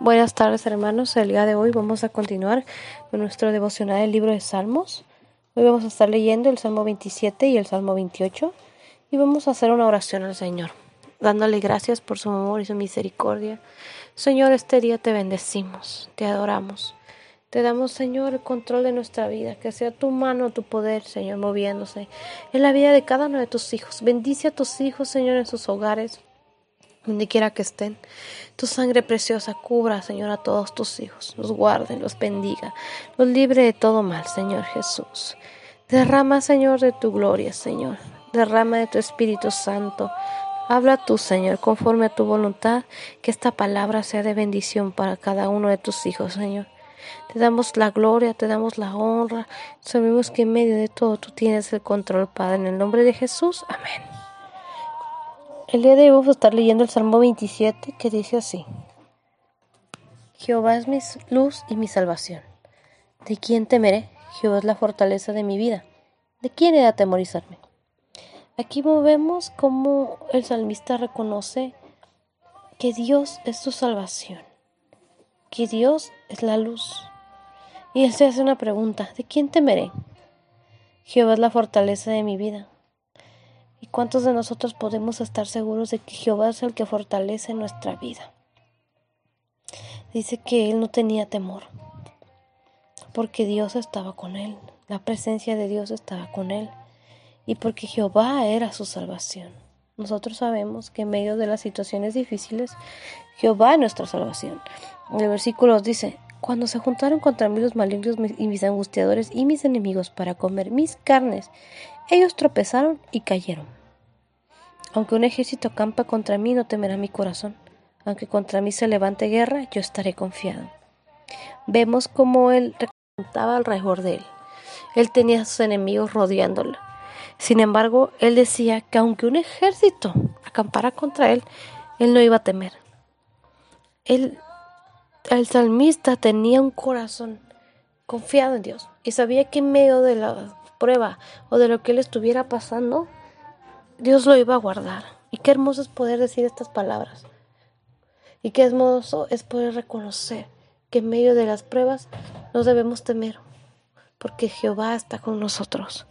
Buenas tardes hermanos, el día de hoy vamos a continuar con nuestro devocional del libro de Salmos. Hoy vamos a estar leyendo el Salmo 27 y el Salmo 28 y vamos a hacer una oración al Señor, dándole gracias por su amor y su misericordia. Señor, este día te bendecimos, te adoramos. Te damos, Señor, el control de nuestra vida, que sea tu mano, tu poder, Señor, moviéndose en la vida de cada uno de tus hijos. Bendice a tus hijos, Señor, en sus hogares donde quiera que estén. Tu sangre preciosa cubra, Señor, a todos tus hijos, los guarde, los bendiga, los libre de todo mal, Señor Jesús. Derrama, Señor, de tu gloria, Señor. Derrama de tu Espíritu Santo. Habla tú, Señor, conforme a tu voluntad, que esta palabra sea de bendición para cada uno de tus hijos, Señor. Te damos la gloria, te damos la honra. Sabemos que en medio de todo tú tienes el control, Padre. En el nombre de Jesús. Amén. El día de hoy vamos a estar leyendo el Salmo 27 que dice así. Jehová es mi luz y mi salvación. ¿De quién temeré? Jehová es la fortaleza de mi vida. ¿De quién he de atemorizarme? Aquí vemos cómo el salmista reconoce que Dios es su salvación, que Dios es la luz. Y él se hace una pregunta, ¿de quién temeré? Jehová es la fortaleza de mi vida. ¿Y cuántos de nosotros podemos estar seguros de que Jehová es el que fortalece nuestra vida? Dice que él no tenía temor, porque Dios estaba con él, la presencia de Dios estaba con él, y porque Jehová era su salvación. Nosotros sabemos que en medio de las situaciones difíciles, Jehová es nuestra salvación. El versículo dice, cuando se juntaron contra mí los malignos y mis angustiadores y mis enemigos para comer mis carnes, ellos tropezaron y cayeron. Aunque un ejército campa contra mí, no temerá mi corazón. Aunque contra mí se levante guerra, yo estaré confiado. Vemos cómo él representaba alrededor de él. Él tenía a sus enemigos rodeándolo. Sin embargo, él decía que aunque un ejército acampara contra él, él no iba a temer. Él, el salmista tenía un corazón confiado en Dios y sabía que en medio de la prueba o de lo que él estuviera pasando, Dios lo iba a guardar. Y qué hermoso es poder decir estas palabras. Y qué hermoso es poder reconocer que en medio de las pruebas no debemos temer, porque Jehová está con nosotros.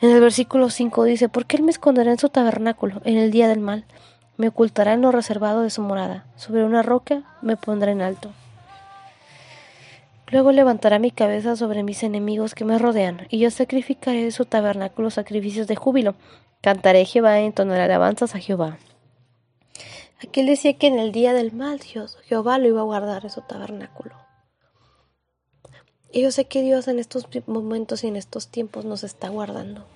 En el versículo 5 dice, porque Él me esconderá en su tabernáculo en el día del mal, me ocultará en lo reservado de su morada, sobre una roca me pondrá en alto. Luego levantará mi cabeza sobre mis enemigos que me rodean, y yo sacrificaré de su tabernáculo sacrificios de júbilo. Cantaré Jehová y entonaré alabanzas a Jehová. Aquí él decía que en el día del mal Dios, Jehová lo iba a guardar en su tabernáculo. Y yo sé que Dios en estos momentos y en estos tiempos nos está guardando.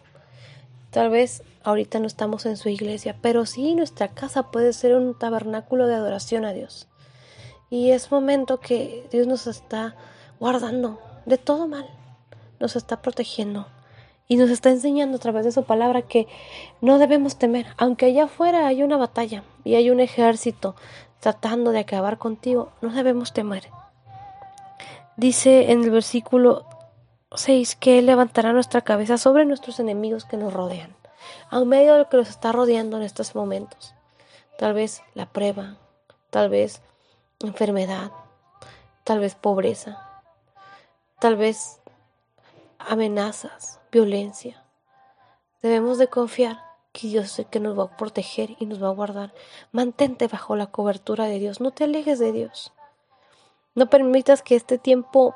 Tal vez ahorita no estamos en su iglesia, pero sí nuestra casa puede ser un tabernáculo de adoración a Dios. Y es momento que Dios nos está guardando de todo mal, nos está protegiendo y nos está enseñando a través de su palabra que no debemos temer, aunque allá afuera hay una batalla y hay un ejército tratando de acabar contigo, no debemos temer. Dice en el versículo 6 que Él levantará nuestra cabeza sobre nuestros enemigos que nos rodean, a medio de lo que nos está rodeando en estos momentos. Tal vez la prueba, tal vez enfermedad, tal vez pobreza, tal vez amenazas, violencia. Debemos de confiar que Dios sé que nos va a proteger y nos va a guardar. Mantente bajo la cobertura de Dios, no te alejes de Dios. No permitas que este tiempo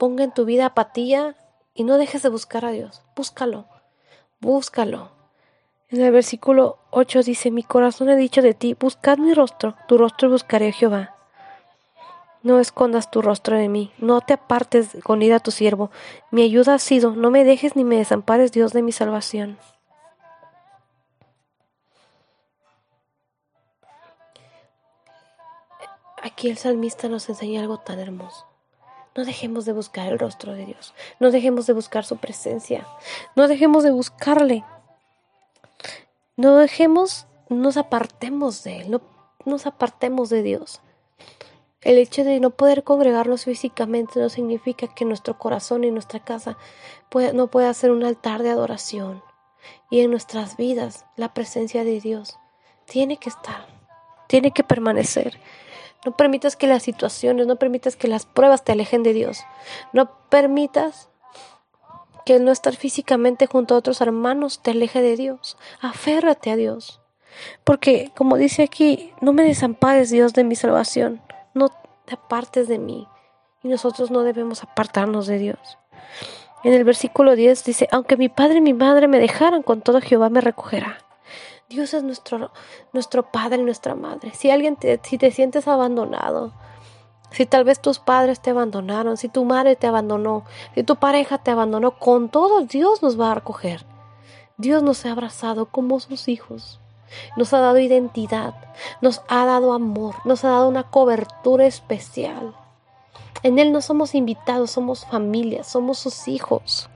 ponga en tu vida apatía y no dejes de buscar a Dios. Búscalo, búscalo. En el versículo 8 dice, mi corazón ha dicho de ti, buscad mi rostro, tu rostro buscaré a Jehová. No escondas tu rostro de mí, no te apartes con ira a tu siervo. Mi ayuda ha sido, no me dejes ni me desampares, Dios de mi salvación. Aquí el salmista nos enseña algo tan hermoso. No dejemos de buscar el rostro de Dios, no dejemos de buscar su presencia, no dejemos de buscarle. No dejemos, nos apartemos de Él, no nos apartemos de Dios. El hecho de no poder congregarnos físicamente no significa que nuestro corazón y nuestra casa no pueda ser un altar de adoración. Y en nuestras vidas la presencia de Dios tiene que estar. tiene que permanecer. No permitas que las situaciones, no permitas que las pruebas te alejen de Dios. No permitas que el no estar físicamente junto a otros hermanos te aleje de Dios. Aférrate a Dios. Porque, como dice aquí, no me desampares, Dios, de mi salvación. No te apartes de mí. Y nosotros no debemos apartarnos de Dios. En el versículo 10 dice, aunque mi padre y mi madre me dejaran, con todo Jehová me recogerá. Dios es nuestro, nuestro padre y nuestra madre. Si alguien te, si te sientes abandonado, si tal vez tus padres te abandonaron, si tu madre te abandonó, si tu pareja te abandonó, con todo Dios nos va a recoger. Dios nos ha abrazado como sus hijos. Nos ha dado identidad, nos ha dado amor, nos ha dado una cobertura especial. En Él no somos invitados, somos familia, somos sus hijos.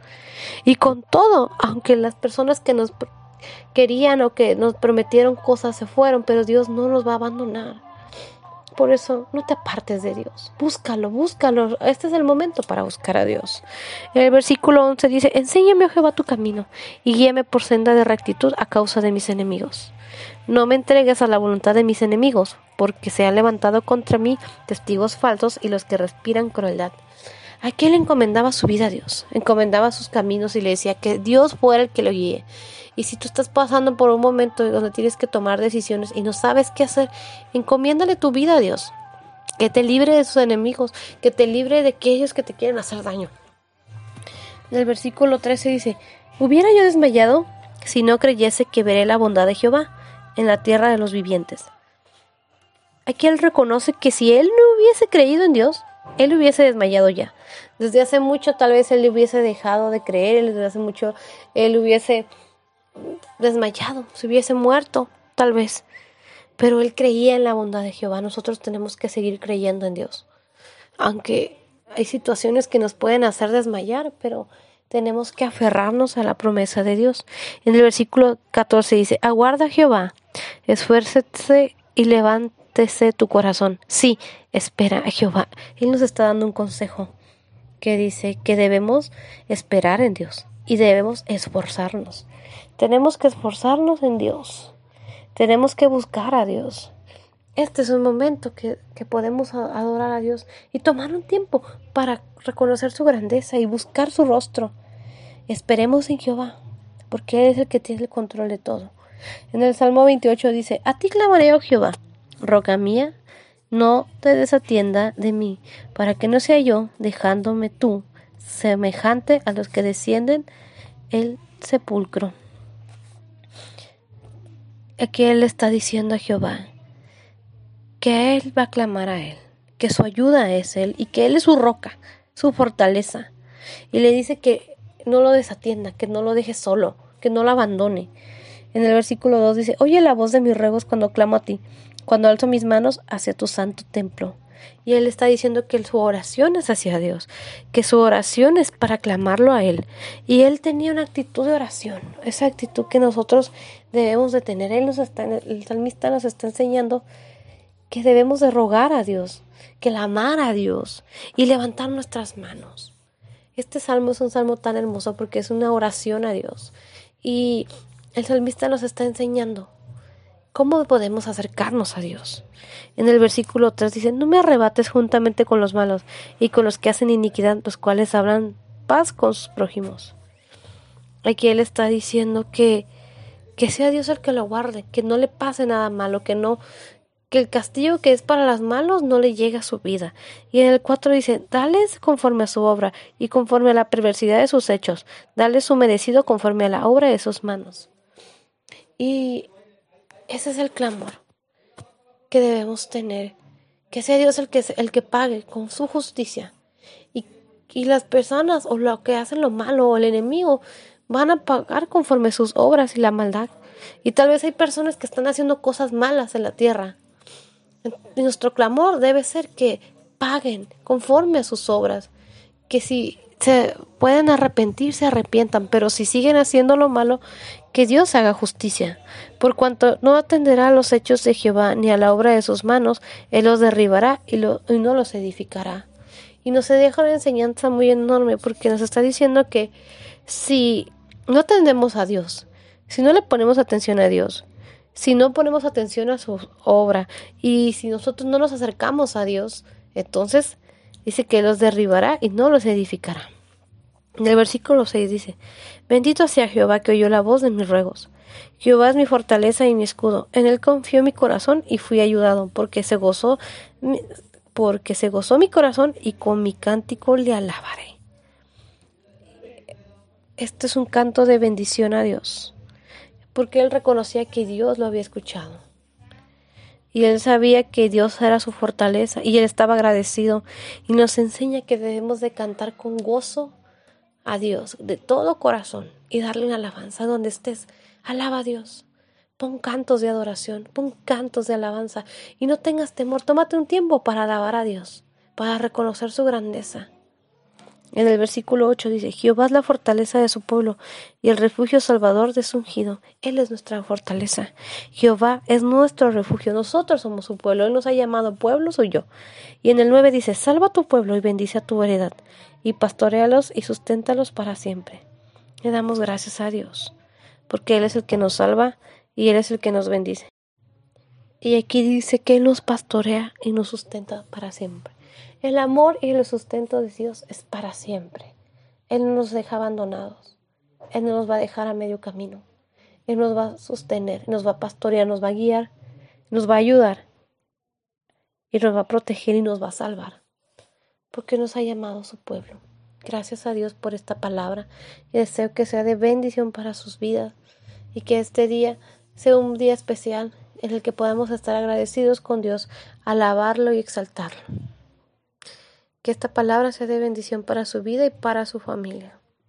Y con todo, aunque las personas que nos querían o que nos prometieron cosas se fueron, pero Dios no nos va a abandonar. Por eso no te apartes de Dios. Búscalo, búscalo. Este es el momento para buscar a Dios. El versículo 11 dice, enséñame, oh Jehová, tu camino y guíame por senda de rectitud a causa de mis enemigos. No me entregues a la voluntad de mis enemigos, porque se han levantado contra mí testigos falsos y los que respiran crueldad. Aquel encomendaba su vida a Dios, encomendaba sus caminos y le decía que Dios fuera el que lo guíe. Y si tú estás pasando por un momento donde tienes que tomar decisiones y no sabes qué hacer, encomiéndale tu vida a Dios. Que te libre de sus enemigos, que te libre de aquellos que te quieren hacer daño. En el versículo 13 dice, ¿hubiera yo desmayado si no creyese que veré la bondad de Jehová en la tierra de los vivientes? Aquí él reconoce que si él no hubiese creído en Dios, él hubiese desmayado ya. Desde hace mucho tal vez él hubiese dejado de creer, desde hace mucho él hubiese desmayado, se hubiese muerto, tal vez. Pero él creía en la bondad de Jehová. Nosotros tenemos que seguir creyendo en Dios. Aunque hay situaciones que nos pueden hacer desmayar, pero tenemos que aferrarnos a la promesa de Dios. En el versículo 14 dice, aguarda Jehová, esfuércese y levántese tu corazón. Sí, espera a Jehová. Él nos está dando un consejo que dice que debemos esperar en Dios y debemos esforzarnos. Tenemos que esforzarnos en Dios. Tenemos que buscar a Dios. Este es un momento que, que, podemos adorar a Dios y tomar un tiempo para reconocer su grandeza y buscar su rostro. Esperemos en Jehová, porque Él es el que tiene el control de todo. En el Salmo 28 dice, A ti clamaré, oh Jehová, roca mía, no te desatienda de mí, para que no sea yo, dejándome tú, semejante a los que descienden el sepulcro. Aquí él está diciendo a Jehová que él va a clamar a él, que su ayuda es él y que él es su roca, su fortaleza. Y le dice que no lo desatienda, que no lo deje solo, que no lo abandone. En el versículo 2 dice, oye la voz de mis ruegos cuando clamo a ti, cuando alzo mis manos hacia tu santo templo. Y él está diciendo que su oración es hacia Dios, que su oración es para clamarlo a Él. Y él tenía una actitud de oración, esa actitud que nosotros debemos de tener. Él nos está, el salmista nos está enseñando que debemos de rogar a Dios, que la amar a Dios y levantar nuestras manos. Este salmo es un salmo tan hermoso porque es una oración a Dios. Y el salmista nos está enseñando ¿Cómo podemos acercarnos a Dios? En el versículo 3 dice, no me arrebates juntamente con los malos y con los que hacen iniquidad, los cuales hablan paz con sus prójimos. Aquí él está diciendo que, que sea Dios el que lo guarde, que no le pase nada malo, que no, que el castigo que es para los malos no le llegue a su vida. Y en el 4 dice, dales conforme a su obra y conforme a la perversidad de sus hechos, dale su merecido conforme a la obra de sus manos. Y ese es el clamor que debemos tener. Que sea Dios el que, el que pague con su justicia. Y, y las personas o lo que hacen lo malo o el enemigo van a pagar conforme sus obras y la maldad. Y tal vez hay personas que están haciendo cosas malas en la tierra. Y nuestro clamor debe ser que paguen conforme a sus obras. Que si se pueden arrepentir, se arrepientan, pero si siguen haciendo lo malo, que Dios haga justicia, por cuanto no atenderá a los hechos de Jehová ni a la obra de sus manos, Él los derribará y, no los edificará. Y nos deja una enseñanza muy enorme porque nos está diciendo que si no atendemos a Dios, si no le ponemos atención a Dios, si no ponemos atención a su obra y si nosotros no nos acercamos a Dios, entonces dice que los derribará y no los edificará. El versículo 6 dice, Bendito sea Jehová que oyó la voz de mis ruegos. Jehová es mi fortaleza y mi escudo. En él confió mi corazón y fui ayudado, porque se gozó, porque se gozó mi corazón y con mi cántico le alabaré. Este es un canto de bendición a Dios, porque él reconocía que Dios lo había escuchado. Y él sabía que Dios era su fortaleza y él estaba agradecido y nos enseña que debemos de cantar con gozo a Dios de todo corazón y darle una alabanza donde estés. Alaba a Dios. Pon cantos de adoración, pon cantos de alabanza y no tengas temor. Tómate un tiempo para alabar a Dios, para reconocer su grandeza. En el versículo 8 dice, Jehová es la fortaleza de su pueblo y el refugio salvador de su ungido. Él es nuestra fortaleza. Jehová es nuestro refugio. Nosotros somos su pueblo. Él nos ha llamado pueblo, soy yo. Y en el 9 dice, salva a tu pueblo y bendice a tu heredad y pastorealos y susténtalos para siempre. Le damos gracias a Dios, porque Él es el que nos salva y Él es el que nos bendice. Y aquí dice que Él nos pastorea y nos sustenta para siempre. El amor y el sustento de Dios es para siempre. Él no nos deja abandonados. Él no nos va a dejar a medio camino. Él nos va a sostener, nos va a pastorear, nos va a guiar, nos va a ayudar y nos va a proteger y nos va a salvar porque nos ha llamado su pueblo. Gracias a Dios por esta palabra y deseo que sea de bendición para sus vidas y que este día sea un día especial en el que podamos estar agradecidos con Dios, alabarlo y exaltarlo. Que esta palabra sea de bendición para su vida y para su familia.